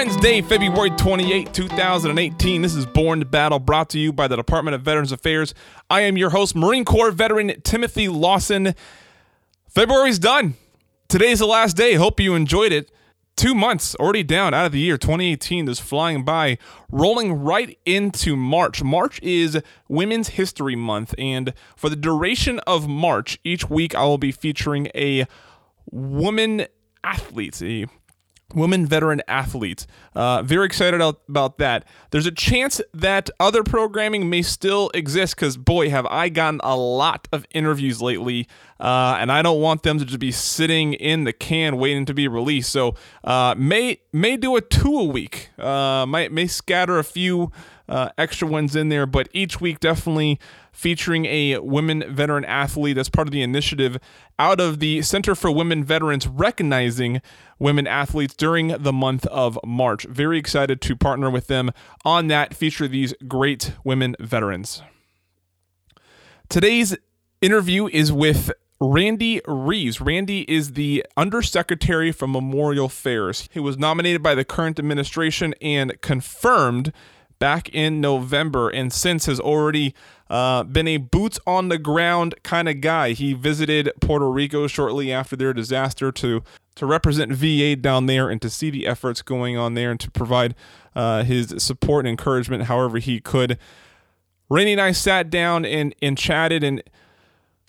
Wednesday, February 28, 2018. This is Born the Battle, brought to you by the Department of Veterans Affairs. I am your host, Marine Corps veteran Timothy Lawson. February's done. Today's the last day. Hope you enjoyed it. Two months already down out of the year 2018 is flying by, rolling right into March. March is Women's History Month, and for the duration of March, each week I will be featuring a woman athlete, a women veteran athletes. Uh, very excited about that. There's a chance that other programming may still exist because, boy, have I gotten a lot of interviews lately, uh, and I don't want them to just be sitting in the can waiting to be released. So, uh, may may do a two a week. Uh, might may scatter a few uh, extra ones in there, but each week definitely featuring a women veteran athlete as part of the initiative out of the Center for Women Veterans recognizing women athletes during the month of March. Very excited to partner with them on that, feature these great women veterans. Today's interview is with Randy Reeves. Randy is the undersecretary for Memorial Affairs. He was nominated by the current administration and confirmed back in November, and since has already uh, been a boots on the ground kind of guy. He visited Puerto Rico shortly after their disaster to to represent VA down there and to see the efforts going on there and to provide uh, his support and encouragement however he could. Randy and I sat down and and chatted and.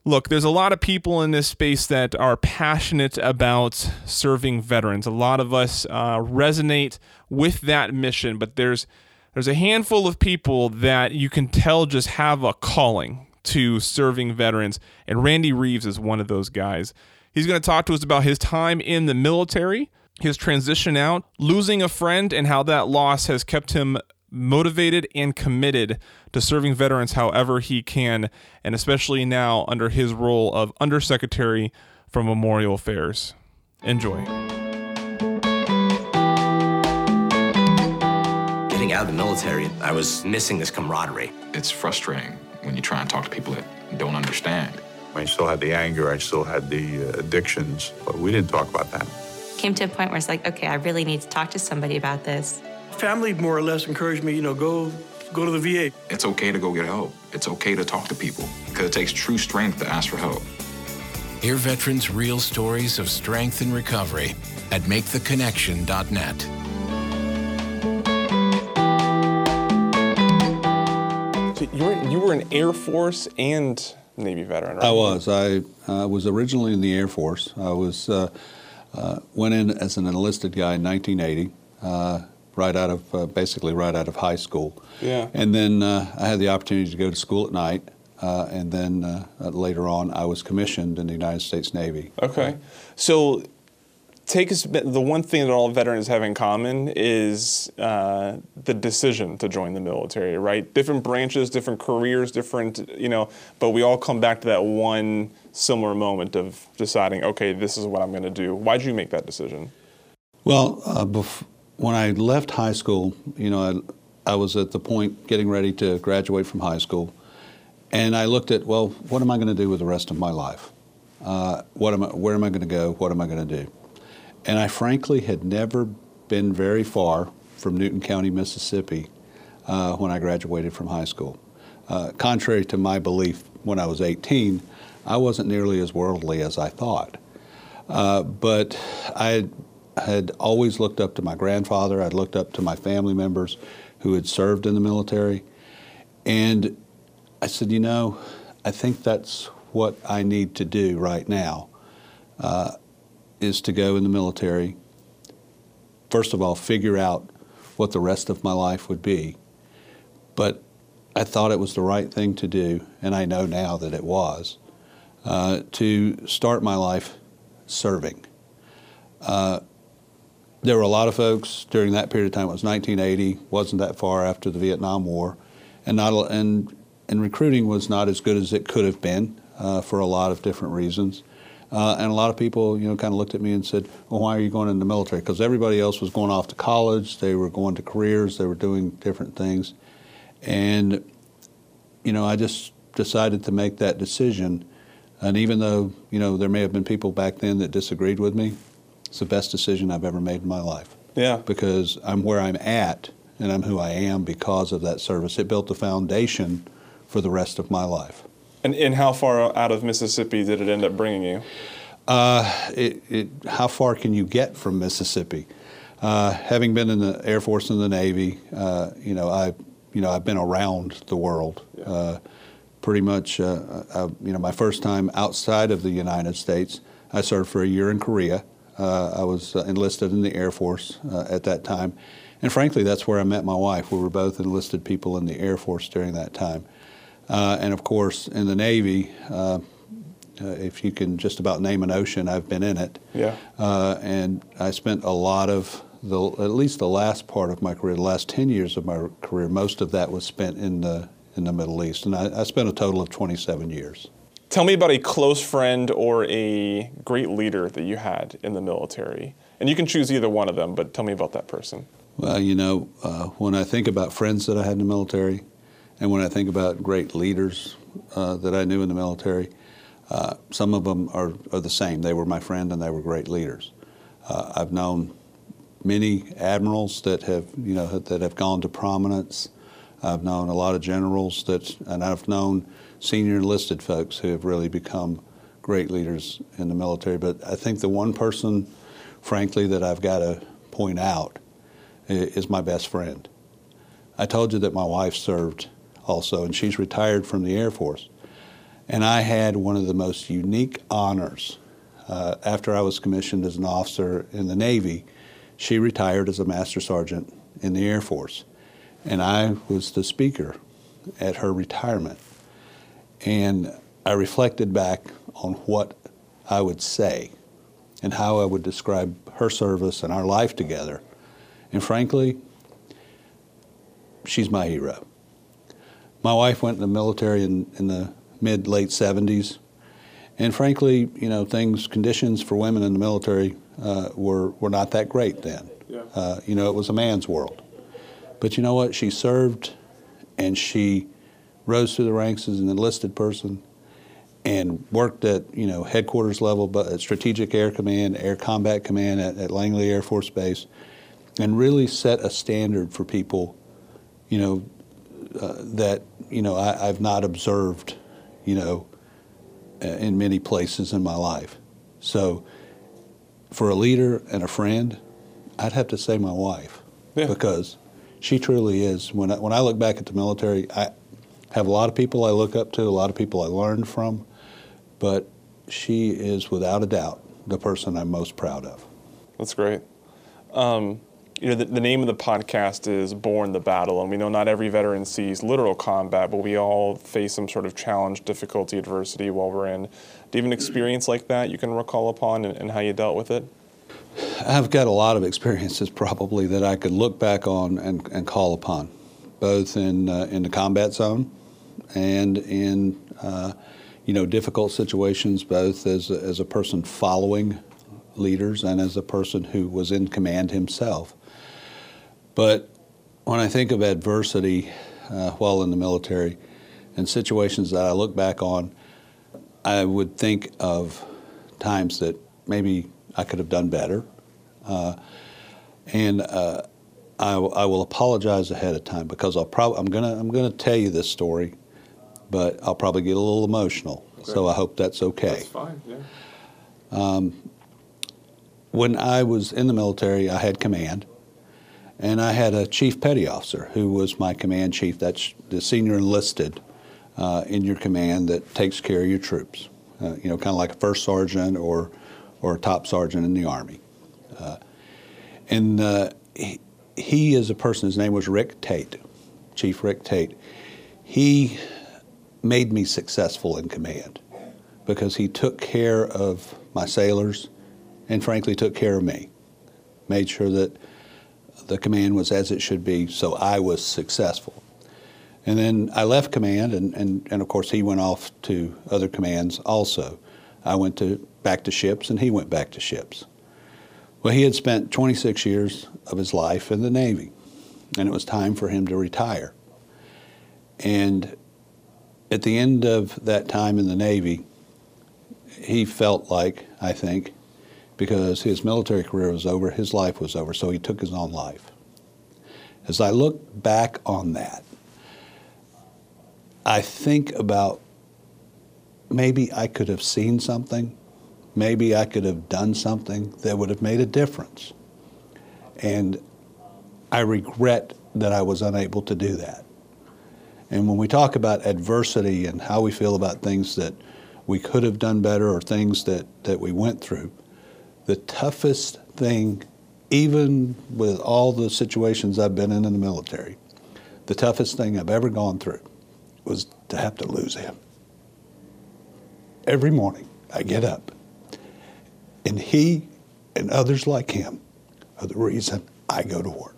Look, there's a lot of people in this space that are passionate about serving veterans. A lot of us uh, resonate with that mission, but there's there's a handful of people that you can tell just have a calling to serving veterans, and Randy Reeves is one of those guys. He's going to talk to us about his time in the military, his transition out, losing a friend, and how that loss has kept him motivated and committed to serving veterans however he can, and especially now under his role of Undersecretary for Memorial Affairs. Enjoy. Getting out of the military, I was missing this camaraderie. It's frustrating when you try and talk to people that don't understand. I still had the anger, I still had the uh, addictions, but we didn't talk about that. Came to a point where it's like, okay, I really need to talk to somebody about this. Family more or less encouraged me, you know, go go to the VA. It's okay to go get help. It's okay to talk to people because it takes true strength to ask for help. Hear veterans' real stories of strength and recovery at maketheconnection.net. you were you were an Air Force and Navy veteran, right? I was. I uh, was originally in the Air Force. I was uh, uh, went in as an enlisted guy in 1980, uh, right out of uh, basically right out of high school. Yeah. And then uh, I had the opportunity to go to school at night, and then later on I was commissioned in the United States Navy. Okay. So take us the one thing that all veterans have in common is uh, the decision to join the military right? Different branches different careers different you know but we all come back to that one similar moment of deciding okay this is what i'm going to do. Why did you make that decision? Well uh, bef- when i left high school you know I, I was at the point getting ready to graduate from high school and i looked at well what am i going to do with the rest of my life? Uh, what am I, where am i going to go? What am i going to do and I frankly had never been very far from Newton County, Mississippi uh, when I graduated from high school. Uh, contrary to my belief when I was 18, I wasn't nearly as worldly as I thought. Uh, but I had always looked up to my grandfather, I'd looked up to my family members who had served in the military. And I said, you know, I think that's what I need to do right now. Uh, is to go in the military, first of all, figure out what the rest of my life would be. But I thought it was the right thing to do, and I know now that it was, uh, to start my life serving. Uh, there were a lot of folks during that period of time. It was 1980, wasn't that far after the Vietnam War, and not and and recruiting was not as good as it could have been uh, for a lot of different reasons. Uh, and a lot of people, you know, kind of looked at me and said, "Well, why are you going in the military?" Because everybody else was going off to college, they were going to careers, they were doing different things, and you know, I just decided to make that decision. And even though you know there may have been people back then that disagreed with me, it's the best decision I've ever made in my life. Yeah. Because I'm where I'm at and I'm who I am because of that service. It built the foundation for the rest of my life. And, and how far out of Mississippi did it end up bringing you? Uh, it, it, how far can you get from Mississippi? Uh, having been in the Air Force and the Navy, uh, you know, I, you know, I've been around the world. Yeah. Uh, pretty much, uh, I, you know, my first time outside of the United States, I served for a year in Korea. Uh, I was enlisted in the Air Force at that time, and frankly, that's where I met my wife. We were both enlisted people in the Air Force during that time, and of course, in the Navy. Uh, if you can just about name an ocean, I've been in it. Yeah. Uh, and I spent a lot of the, at least the last part of my career, the last 10 years of my career, most of that was spent in the, in the Middle East. And I, I spent a total of 27 years. Tell me about a close friend or a great leader that you had in the military. And you can choose either one of them, but tell me about that person. Well, you know, uh, when I think about friends that I had in the military, and when I think about great leaders uh, that I knew in the military, uh, some of them are, are the same. They were my friend and they were great leaders. Uh, I've known many admirals that have, you know, that have gone to prominence. I've known a lot of generals that, and I've known senior enlisted folks who have really become great leaders in the military. But I think the one person, frankly, that I've got to point out is my best friend. I told you that my wife served also, and she's retired from the Air Force. And I had one of the most unique honors. Uh, after I was commissioned as an officer in the Navy, she retired as a master sergeant in the Air Force. And I was the speaker at her retirement. And I reflected back on what I would say and how I would describe her service and our life together. And frankly, she's my hero. My wife went in the military in, in the mid late 70s. And frankly, you know, things, conditions for women in the military uh, were, were not that great then. Yeah. Uh, you know, it was a man's world. But you know what? She served and she rose through the ranks as an enlisted person and worked at, you know, headquarters level, but at Strategic Air Command, Air Combat Command at, at Langley Air Force Base, and really set a standard for people, you know, uh, that, you know, I, I've not observed you know, uh, in many places in my life. So, for a leader and a friend, I'd have to say my wife yeah. because she truly is. When I, when I look back at the military, I have a lot of people I look up to, a lot of people I learned from, but she is without a doubt the person I'm most proud of. That's great. Um, you know, the, the, name of the podcast is Born the Battle, and we know not every veteran sees literal combat, but we all face some sort of challenge, difficulty, adversity while we're in. Do you have an experience like that you can recall upon and, and how you dealt with it? I've got a lot of experiences probably that I could look back on and, and call upon, both in, uh, in the combat zone and in uh, you know difficult situations, both as as a person following leaders and as a person who was in command himself. But when I think of adversity uh, while in the military and situations that I look back on, I would think of times that maybe I could have done better. Uh, and uh, I, I, will apologize ahead of time because I'll prob- I'm gonna I'm gonna tell you this story, but I'll probably get a little emotional. Okay. So I hope that's okay. That's fine. Yeah. Um, when I was in the military, I had command, and I had a chief petty officer who was my command chief. That's the senior enlisted uh, in your command that takes care of your troops. Uh, you know, kind of like a first sergeant or or a top sergeant in the army. Uh, and uh, he, he is a person. His name was Rick Tate, Chief Rick Tate. He made me successful in command because he took care of my sailors and frankly took care of me. Made sure that the command was as it should be, so I was successful. And then I left command, and, and, and of course he went off to other commands also. I went to back to ships, and he went back to ships. Well, he had spent 26 years of his life in the Navy, and it was time for him to retire. And at the end of that time in the Navy, he felt like, I think, because his military career was over, his life was over, so he took his own life. As I look back on that, I think about maybe I could have seen something, maybe I could have done something that would have made a difference. And I regret that I was unable to do that. And when we talk about adversity and how we feel about things that we could have done better or things that, that we went through, the toughest thing, even with all the situations I've been in in the military, the toughest thing I've ever gone through was to have to lose him. Every morning I get up, and he and others like him are the reason I go to work.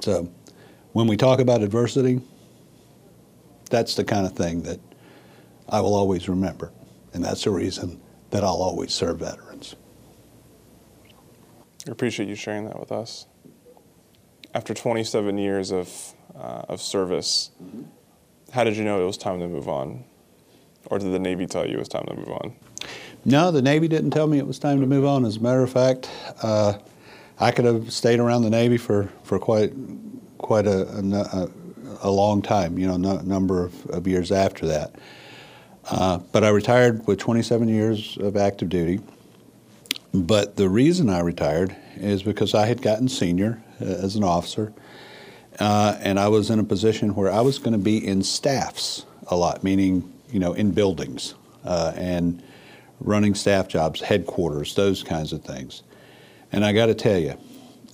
So when we talk about adversity, that's the kind of thing that I will always remember. And that's the reason that I'll always serve veterans. I appreciate you sharing that with us. After 27 years of, uh, of service, how did you know it was time to move on? Or did the Navy tell you it was time to move on? No, the Navy didn't tell me it was time to move on. As a matter of fact, uh, I could have stayed around the Navy for, for quite quite a, a, a long time, you know, no, number of, of, years after that. Uh, but I retired with 27 years of active duty. But the reason I retired is because I had gotten senior uh, as an officer, uh, and I was in a position where I was going to be in staffs a lot, meaning, you know, in buildings uh, and running staff jobs, headquarters, those kinds of things. And I got to tell you,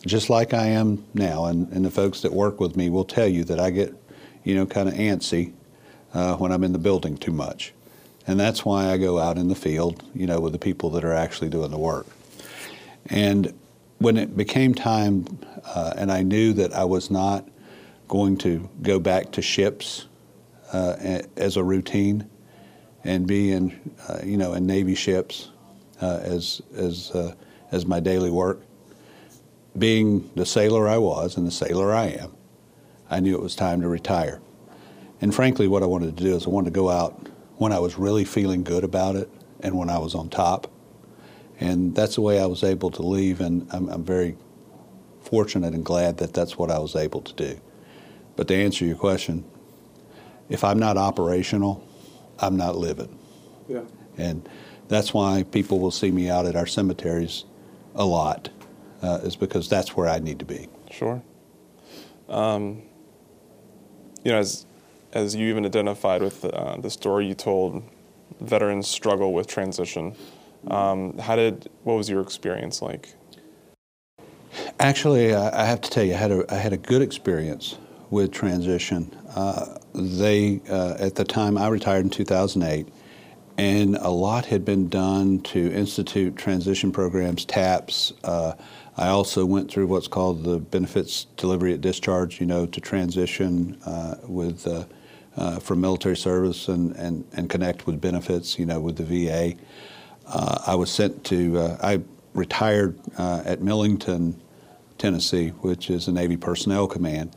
just like I am now, and, and the folks that work with me will tell you that I get, you know, kind of antsy uh, when I'm in the building too much. And that's why I go out in the field, you know, with the people that are actually doing the work. And when it became time, uh, and I knew that I was not going to go back to ships uh, as a routine and be in, uh, you know, in Navy ships uh, as, as, uh, as my daily work, being the sailor I was and the sailor I am, I knew it was time to retire. And frankly, what I wanted to do is I wanted to go out when I was really feeling good about it and when I was on top. And that's the way I was able to leave, and I'm, I'm very fortunate and glad that that's what I was able to do. But to answer your question, if I'm not operational, I'm not living. Yeah. And that's why people will see me out at our cemeteries a lot uh, is because that's where I need to be. Sure. Um, you know, as as you even identified with uh, the story you told, veterans struggle with transition. Um, how did what was your experience like? Actually, I have to tell you, I had a, I had a good experience with transition. Uh, they, uh, at the time I retired in 2008, and a lot had been done to institute transition programs, TAPS. Uh, I also went through what's called the benefits delivery at discharge, you know, to transition uh, with uh, uh, from military service and, and, and connect with benefits, you know, with the VA. Uh, I was sent to, uh, I retired uh, at Millington, Tennessee, which is a Navy Personnel Command.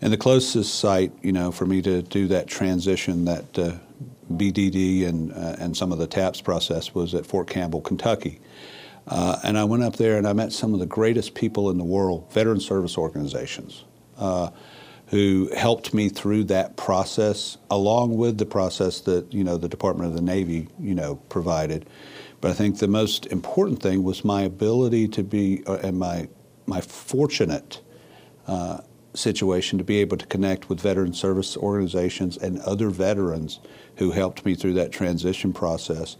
And the closest site, you know, for me to do that transition, that BDD and, and some of the TAPS process was at Fort Campbell, Kentucky. Uh, and I went up there and I met some of the greatest people in the world, veteran service organizations, uh, who helped me through that process, along with the process that you know the Department of the Navy you know provided. But I think the most important thing was my ability to be uh, and my my fortunate uh, situation to be able to connect with veteran service organizations and other veterans who helped me through that transition process.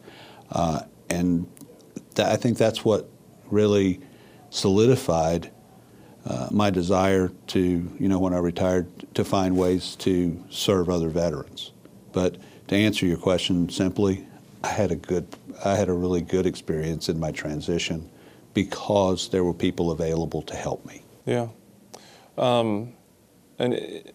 Uh, and I think that's what really solidified uh, my desire to, you know, when I retired, to find ways to serve other veterans. But to answer your question simply, I had a good, I had a really good experience in my transition because there were people available to help me. Yeah, um, and it,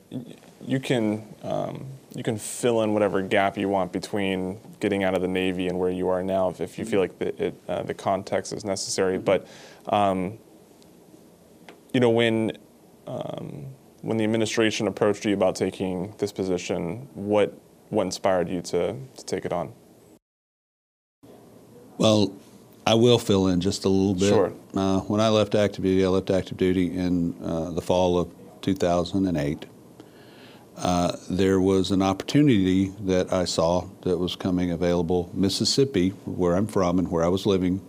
you can um, you can fill in whatever gap you want between getting out of the Navy and where you are now if, if you feel like the, it, uh, the context is necessary. But um, you know when um, when the administration approached you about taking this position, what what inspired you to, to take it on? Well, I will fill in just a little bit. Sure. Uh, when I left active duty, I left active duty in uh, the fall of 2008. Uh, there was an opportunity that I saw that was coming available. Mississippi, where I'm from and where I was living,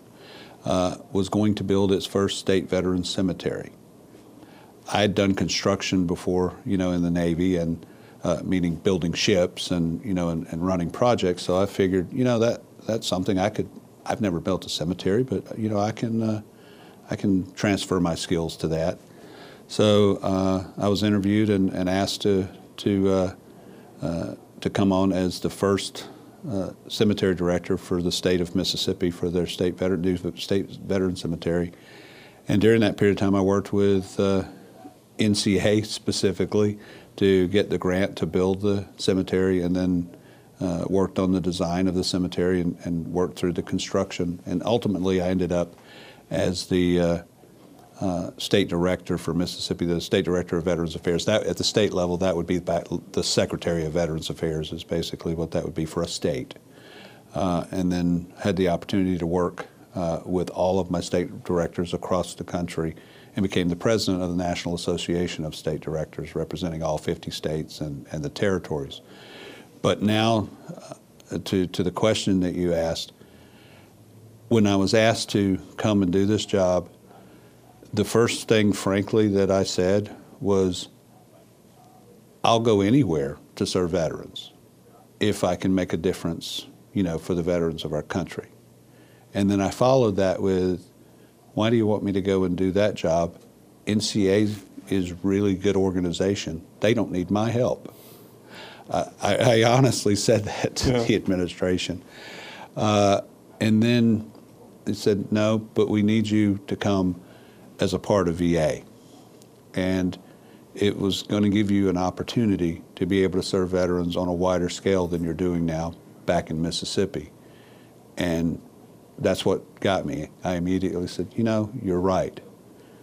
uh, was going to build its first state veterans cemetery. I had done construction before, you know, in the Navy, and uh, meaning building ships and you know and, and running projects. So I figured, you know, that that's something I could. I've never built a cemetery, but you know, I can uh, I can transfer my skills to that. So uh, I was interviewed and, and asked to to uh, uh, to come on as the first uh, cemetery director for the state of Mississippi for their state veteran state veteran cemetery. And during that period of time, I worked with uh, NCA specifically to get the grant to build the cemetery, and then uh, worked on the design of the cemetery and, and, worked through the construction. And ultimately, I ended up as the uh, uh, state director for Mississippi, the state director of Veterans Affairs. That at the state level, that would be the secretary of Veterans Affairs is basically what that would be for a state. Uh, and then had the opportunity to work uh, with all of my state directors across the country and became the president of the National Association of State Directors, representing all 50 states and, and the territories. But now, uh, to, to the question that you asked, when I was asked to come and do this job, the first thing, frankly, that I said was, I'll go anywhere to serve veterans if I can make a difference, you know, for the veterans of our country. And then I followed that with, why do you want me to go and do that job? NCA is really good organization. They don't need my help. Uh, I, I, honestly said that to yeah. the administration. Uh, and then they said, no, but we need you to come as a part of VA. And it was going to give you an opportunity to be able to serve veterans on a wider scale than you're doing now back in Mississippi. And that's what got me. I immediately said, you know, you're right.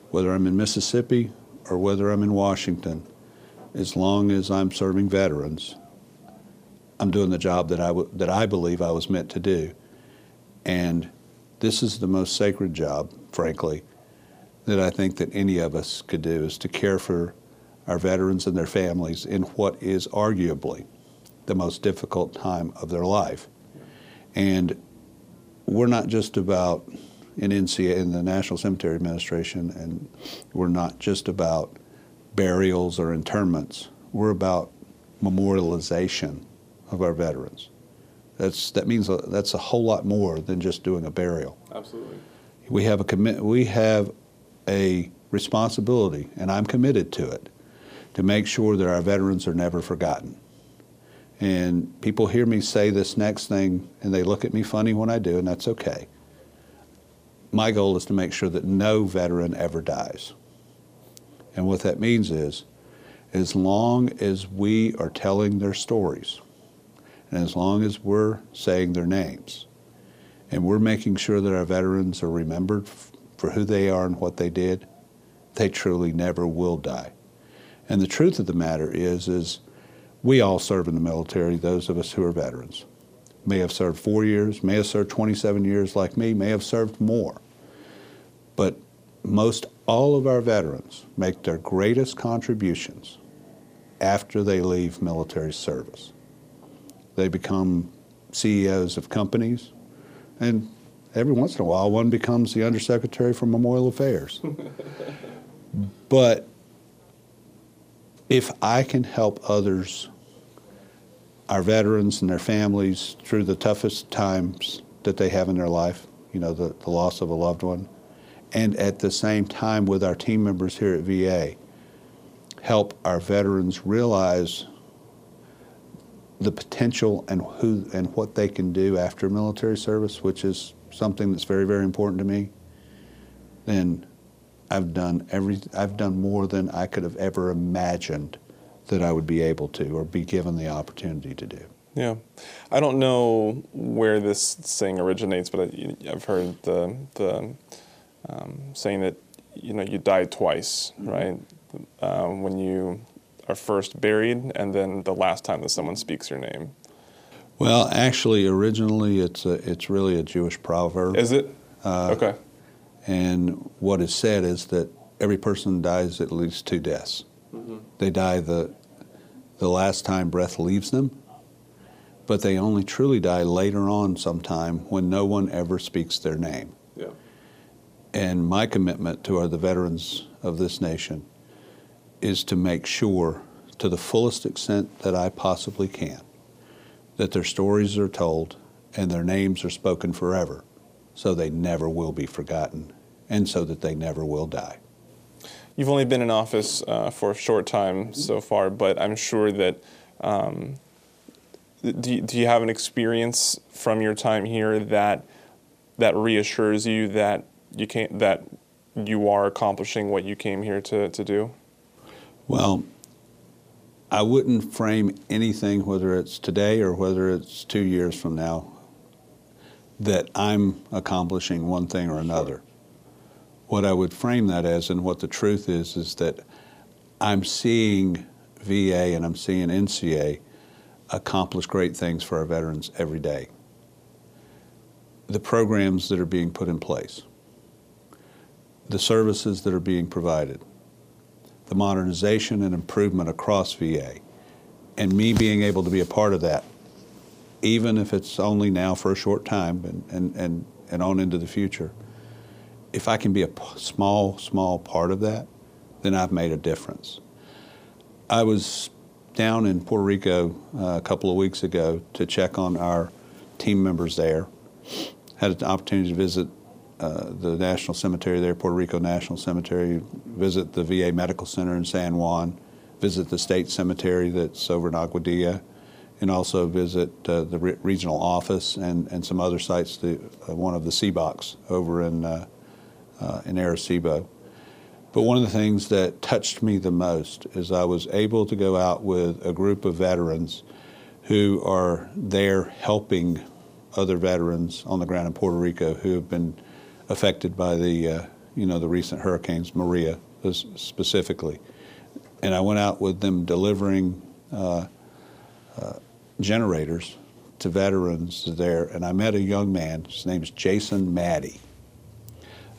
Whether I'm in Mississippi or whether I'm in Washington, as long as I'm serving veterans, I'm doing the job that I, w- that I believe I was meant to do. And this is the most sacred job, frankly, that I think that any of us could do is to care for our veterans and their families in what is arguably the most difficult time of their life. And we're not just about in NCA in the National Cemetery Administration, and we're not just about burials or interments. We're about memorialization of our veterans. That's that means a, that's a whole lot more than just doing a burial. Absolutely. We have a commit. We have a responsibility, and I'm committed to it, to make sure that our veterans are never forgotten. And people hear me say this next thing, and they look at me funny when I do, and that's okay. My goal is to make sure that no veteran ever dies. And what that means is, as long as we are telling their stories, and as long as we're saying their names, and we're making sure that our veterans are remembered for who they are and what they did, they truly never will die. And the truth of the matter is, is we all serve in the military, those of us who are veterans. May have served four years, may have served 27 years like me, may have served more. But most all of our veterans make their greatest contributions after they leave military service. They become CEOs of companies, and every once in a while, one becomes the undersecretary for Memorial Affairs. but if I can help others, our veterans and their families, through the toughest times that they have in their life, you know, the, the loss of a loved one, and at the same time with our team members here at VA, help our veterans realize the potential and who and what they can do after military service, which is something that's very, very important to me, then I've done every I've done more than I could have ever imagined that I would be able to or be given the opportunity to do. Yeah, I don't know where this saying originates, but I, have heard the the um, saying that you know you die twice, mm-hmm. right? Um, when you are first buried, and then the last time that someone speaks your name. Well, actually, originally it's a, it's really a Jewish proverb. Is it? Uh, okay. And what is said is that every person dies at least two deaths. Mm-hmm. They die the the last time breath leaves them, but they only truly die later on sometime when no one ever speaks their name. Yeah. And my commitment to our, the veterans of this nation is to make sure, to the fullest extent that I possibly can, that their stories are told and their names are spoken forever so they never will be forgotten and so that they never will die. You've only been in office uh, for a short time so far, but I'm sure that. Um, do, you, do you have an experience from your time here that that reassures you that you can that you are accomplishing what you came here to, to do? Well, I wouldn't frame anything, whether it's today or whether it's two years from now, that I'm accomplishing one thing or another. What I would frame that as, and what the truth is, is that I'm seeing VA and I'm seeing NCA accomplish great things for our veterans every day. The programs that are being put in place, the services that are being provided, the modernization and improvement across VA, and me being able to be a part of that, even if it's only now for a short time and, and, and, and on into the future, if I can be a small, small part of that, then I've made a difference. I was down in Puerto Rico uh, a couple of weeks ago to check on our team members there. Had an opportunity to visit uh, the National Cemetery there, Puerto Rico National Cemetery, visit the VA Medical Center in San Juan, visit the state cemetery that's over in Aguadilla, and also visit uh, the re- regional office and, and some other sites, the, uh, one of the CBOCs over in, uh, in Arecibo. But one of the things that touched me the most is I was able to go out with a group of veterans who are there helping other veterans on the ground in Puerto Rico who have been affected by the, uh, you know, the recent hurricanes, Maria specifically. And I went out with them delivering uh, uh, generators to veterans there, and I met a young man. His name is Jason Maddie,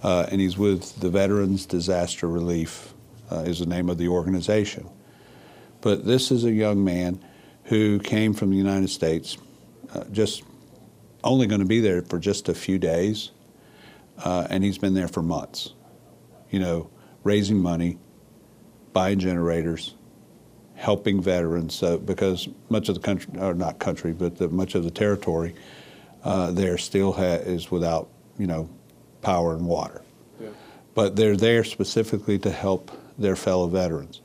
uh, and he's with the Veterans Disaster Relief, uh, is the name of the organization. But this is a young man who came from the United States, uh, just only going to be there for just a few days, uh, and he's been there for months. You know, raising money, buying generators, helping veterans. So because much of the country, or not country, but the, much of the territory uh, there still ha- is without, you know, power and water. Yeah. But they're there specifically to help their fellow veterans.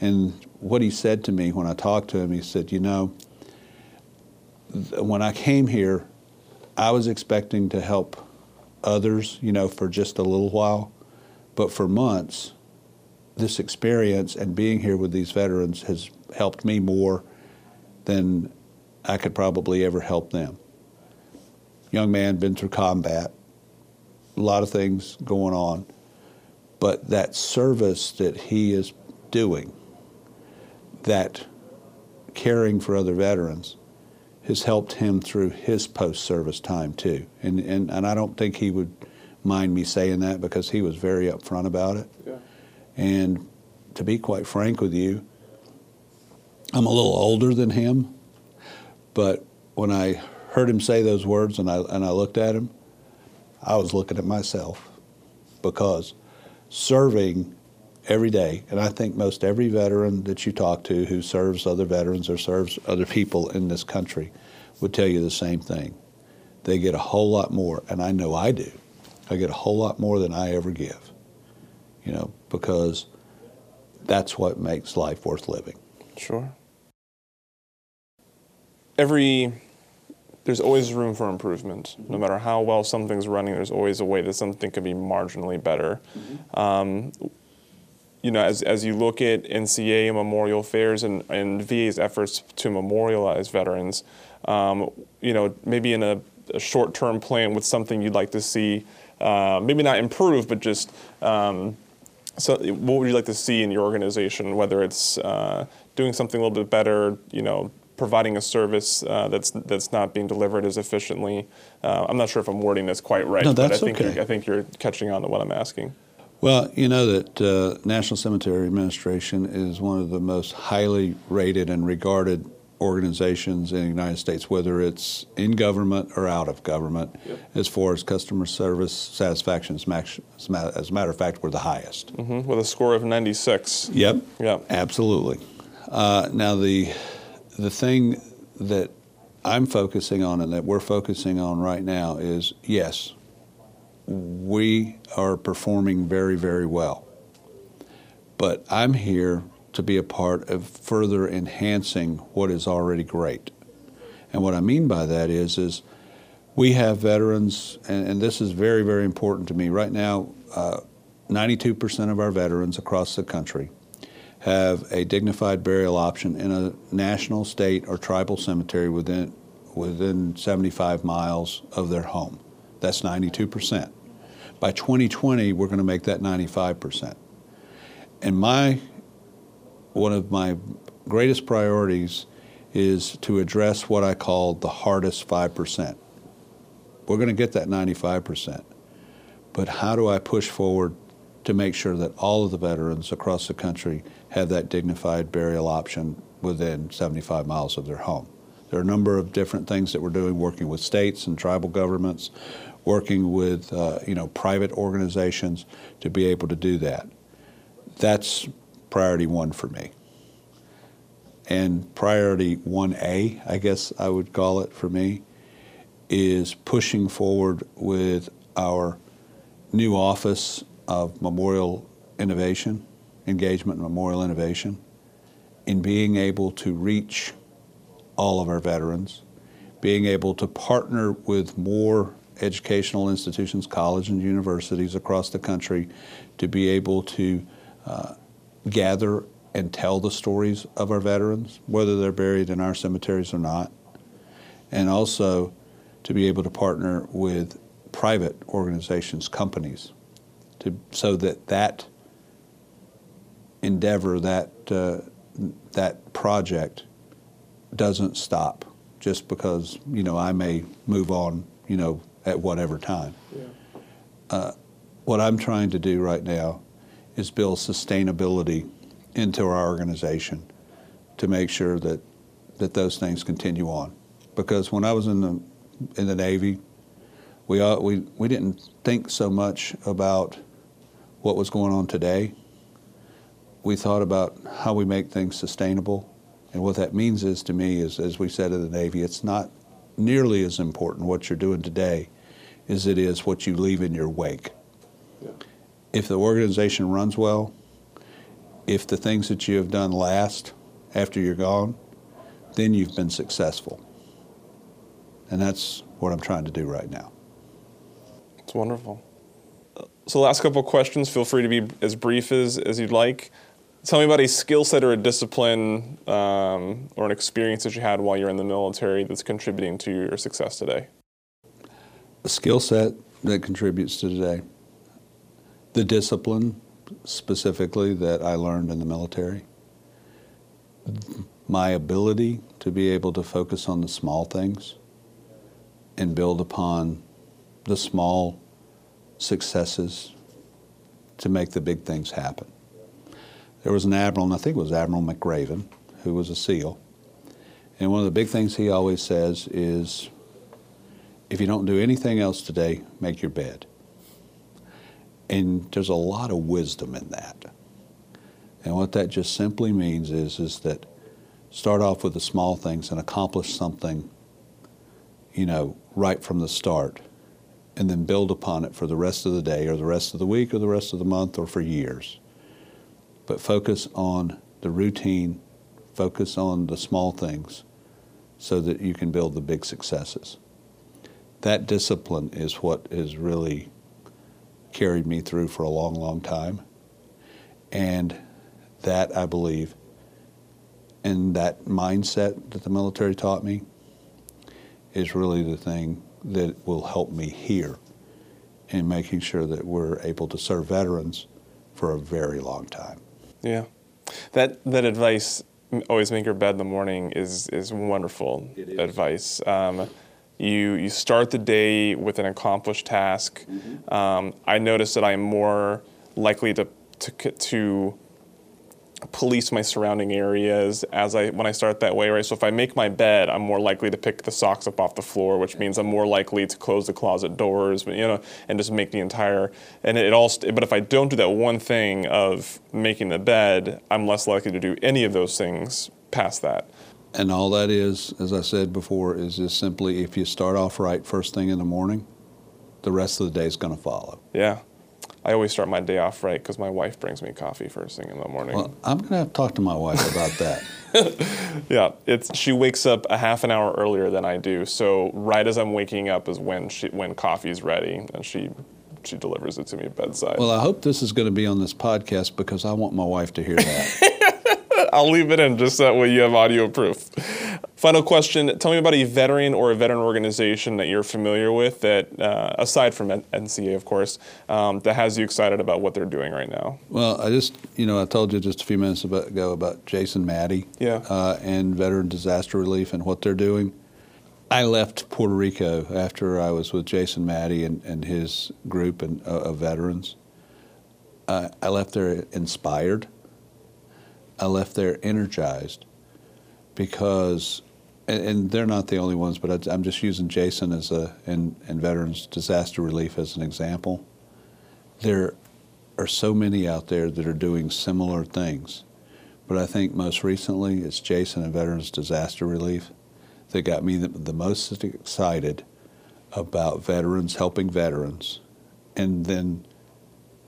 And what he said to me when I talked to him, he said, you know, when I came here, I was expecting to help others, you know, for just a little while, but for months, this experience and being here with these veterans has helped me more than I could probably ever help them. Young man, been through combat, a lot of things going on, but that service that he is doing, that caring for other veterans, has helped him through his post-service time too. And, and, and I don't think he would mind me saying that because he was very upfront about it. Yeah. And to be quite frank with you, I'm a little older than him, but when I heard him say those words and I, and I looked at him, I was looking at myself because serving every day, and I think most every veteran that you talk to who serves other veterans or serves other people in this country would tell you the same thing. They get a whole lot more, and I know I do. I get a whole lot more than I ever give, you know, because that's what makes life worth living. Sure. Every there's always room for improvement. No matter how well something's running, there's always a way that something could be marginally better. Mm-hmm. Um, you know, as, as you look at NCA and Memorial Affairs and, and VA's efforts to memorialize veterans, um, you know, maybe in a, a short-term plan with something you'd like to see, uh, maybe not improve, but just um, so what would you like to see in your organization, whether it's uh, doing something a little bit better, you know, providing a service uh, that's that's not being delivered as efficiently. Uh, I'm not sure if I'm wording this quite right, No, but I think okay. you're, I think you're catching on to what I'm asking. Well, you know that uh, National Cemetery Administration is one of the most highly rated and regarded organizations in the United States, whether it's in government or out of government, as far as customer service satisfaction. As, a matter of fact, we're the highest. hmm With a score of 96. Yep. Yep. Absolutely. Uh, now the the thing that I'm focusing on and that we're focusing on right now is yes, we are performing very very well. But I'm here to be a part of further enhancing what is already great. And what I mean by that is is we have veterans, and, and this is very very important to me right now. Uh, 92% of our veterans across the country have a dignified burial option in a national, state, or tribal cemetery within within 75 miles of their home. That's 92%. By 2020, we're going to make that 95%. And my one of my greatest priorities is to address what I call the hardest 5%. We're going to get that 95%. But how do I push forward to make sure that all of the veterans across the country have that dignified burial option within 75 miles of their home? There are a number of different things that we're doing, working with states and tribal governments, working with uh, you know private organizations to be able to do that. That's priority one for me. And priority 1A, I guess I would call it for me, is pushing forward with our new office of memorial innovation, engagement and memorial innovation, in being able to reach all of our veterans, being able to partner with more educational institutions, colleges and universities across the country to be able to uh, gather and tell the stories of our veterans, whether they're buried in our cemeteries or not, and also to be able to partner with private organizations, companies, to, so that that endeavor, that, uh, that project doesn't stop just because, you know, I may move on, you know, at whatever time. Uh, what I'm trying to do right now is build sustainability into our organization to make sure that, that those things continue on. Because when I was in the, in the Navy, we, we, we didn't think so much about what was going on today. We thought about how we make things sustainable. And what that means is to me is, as we said in the Navy, it's not nearly as important what you're doing today as it is what you leave in your wake. If the organization runs well, if the things that you have done last after you're gone, then you've been successful. And that's what I'm trying to do right now. It's wonderful. So, last couple questions. Feel free to be as brief as, as you'd like. Tell me about a skill set or a discipline um, or an experience that you had while you're in the military that's contributing to your success today. A skill set that contributes to today. The discipline, specifically, that I learned in the military. My ability to be able to focus on the small things and build upon the small successes to make the big things happen. There was an admiral, and I think it was Admiral McRaven, who was a SEAL. And one of the big things he always says is if you don't do anything else today, make your bed. And there's a lot of wisdom in that. And what that just simply means is, is that start off with the small things and accomplish something, you know, right from the start, and then build upon it for the rest of the day or the rest of the week or the rest of the month or for years. But focus on the routine, focus on the small things so that you can build the big successes. That discipline is what has really carried me through for a long, long time. And that, I believe, and that mindset that the military taught me is really the thing that will help me here in making sure that we're able to serve veterans for a very long time. Yeah. That, that advice always make your bed in the morning is is wonderful advice. Um, you you start the day with an accomplished task. Um, I notice that I'm more likely to to to police my surrounding areas as I when I start that way, right? So if I make my bed, I'm more likely to pick the socks up off the floor, which means I'm more likely to close the closet doors, you know, and just make the entire and it all. But if I don't do that one thing of making the bed, I'm less likely to do any of those things past that. And all that is, as I said before, is just simply if you start off right first thing in the morning, the rest of the day is going to follow. Yeah. I always start my day off right because my wife brings me coffee first thing in the morning. Well, I'm going to have to talk to my wife about that. Yeah, it's she wakes up a half an hour earlier than I do. So right as I'm waking up is when she when coffee's ready and she she delivers it to me bedside. well, I hope this is going to be on this podcast because I want my wife to hear that. I'll leave it in just that way you have audio proof. Final question: Tell me about a veteran or a veteran organization that you're familiar with that, uh, aside from NCA, of course, um, that has you excited about what they're doing right now. well, I just, you know, I told you just a few minutes ago about Jason Maddie Yeah. uh, and Veteran Disaster Relief and what they're doing. I left Puerto Rico after I was with Jason Maddie and, and his group and, uh, of veterans. Uh, I left there inspired. I left there energized because, and, and they're not the only ones, but I, I'm just using Jason as a and, and Veterans Disaster Relief as an example. There are so many out there that are doing similar things, but I think most recently it's Jason and Veterans Disaster Relief that got me the, the most excited about veterans helping veterans, and then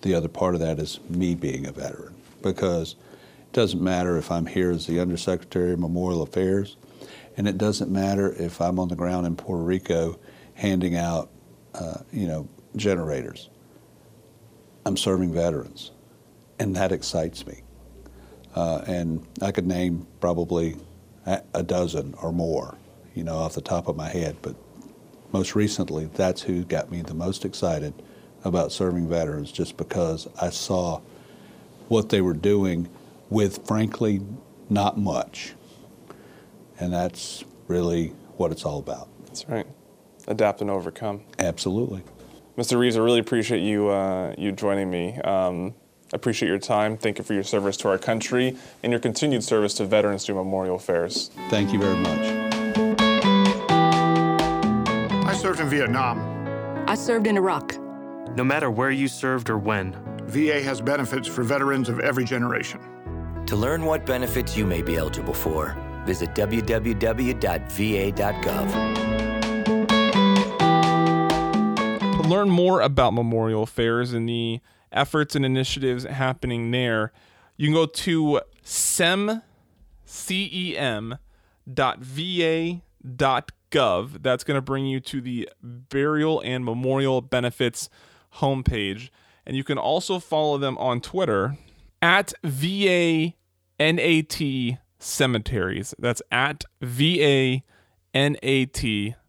the other part of that is me being a veteran because it doesn't matter if I'm here as the Undersecretary of Memorial Affairs, and it doesn't matter if I'm on the ground in Puerto Rico handing out, uh, you know, generators. I'm serving veterans, and that excites me. Uh, and I could name probably a, dozen or more, you know, off the top of my head. But most recently, that's who got me the most excited about serving veterans, just because I saw what they were doing with, frankly, not much. And that's really what it's all about. That's right. Adapt and overcome. Absolutely. Mr. Reeves, I really appreciate you uh, you joining me. Um, appreciate your time. Thank you for your service to our country and your continued service to veterans through memorial affairs. Thank you very much. I served in Vietnam. I served in Iraq. No matter where you served or when, VA has benefits for veterans of every generation. To learn what benefits you may be eligible for, visit www.va.gov. To learn more about memorial affairs and the efforts and initiatives happening there, you can go to sem, C-E-M, dot va dot gov. That's going to bring you to the burial and memorial benefits homepage. And you can also follow them on Twitter at VA NAT Cemeteries. That's at VA NAT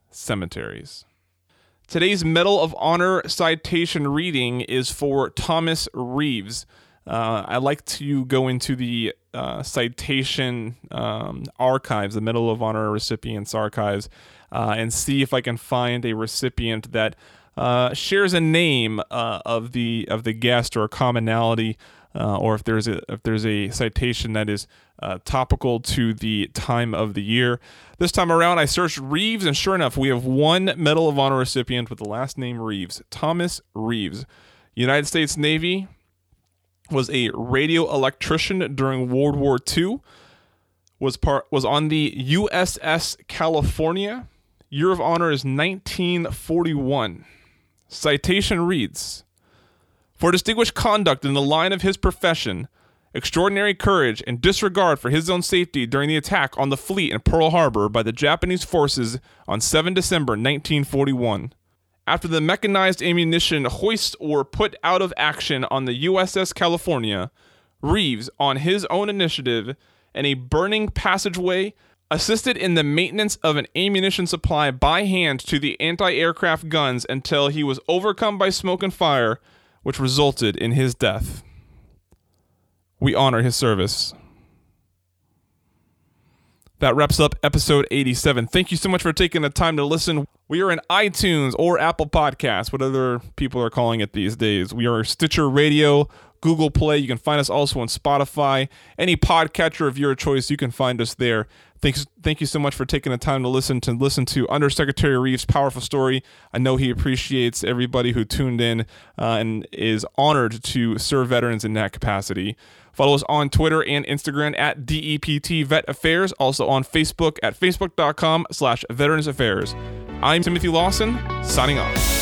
Cemeteries. Today's Medal of Honor citation reading is for Thomas Reeves. Uh, I like to go into the uh, citation um, archives, the Medal of Honor recipients archives, uh, and see if I can find a recipient that uh, shares a name uh, of the of the guest or a commonality, uh, or if there's a if there's a citation that is uh, topical to the time of the year. This time around, I searched Reeves, and sure enough, we have one Medal of Honor recipient with the last name Reeves, Thomas Reeves, United States Navy, was a radio electrician during World War II. Was part was on the USS California. Year of honor is 1941. Citation reads For distinguished conduct in the line of his profession, extraordinary courage, and disregard for his own safety during the attack on the fleet in Pearl Harbor by the Japanese forces on 7 December 1941. After the mechanized ammunition hoists were put out of action on the USS California, Reeves, on his own initiative and a burning passageway, assisted in the maintenance of an ammunition supply by hand to the anti aircraft guns until he was overcome by smoke and fire, which resulted in his death. We honor his service. That wraps up episode 87. Thank you so much for taking the time to listen. We are in iTunes or Apple Podcasts, whatever people are calling it these days. We are Stitcher Radio, Google Play. You can find us also on Spotify. Any podcatcher of your choice, you can find us there. Thanks, thank you so much for taking the time to listen to listen to Undersecretary Reeves' powerful story. I know he appreciates everybody who tuned in uh, and is honored to serve veterans in that capacity. Follow us on Twitter and Instagram at DEPT Vet Affairs. Also on Facebook at facebook.com slash Veterans Affairs. I'm Timothy Lawson, signing off.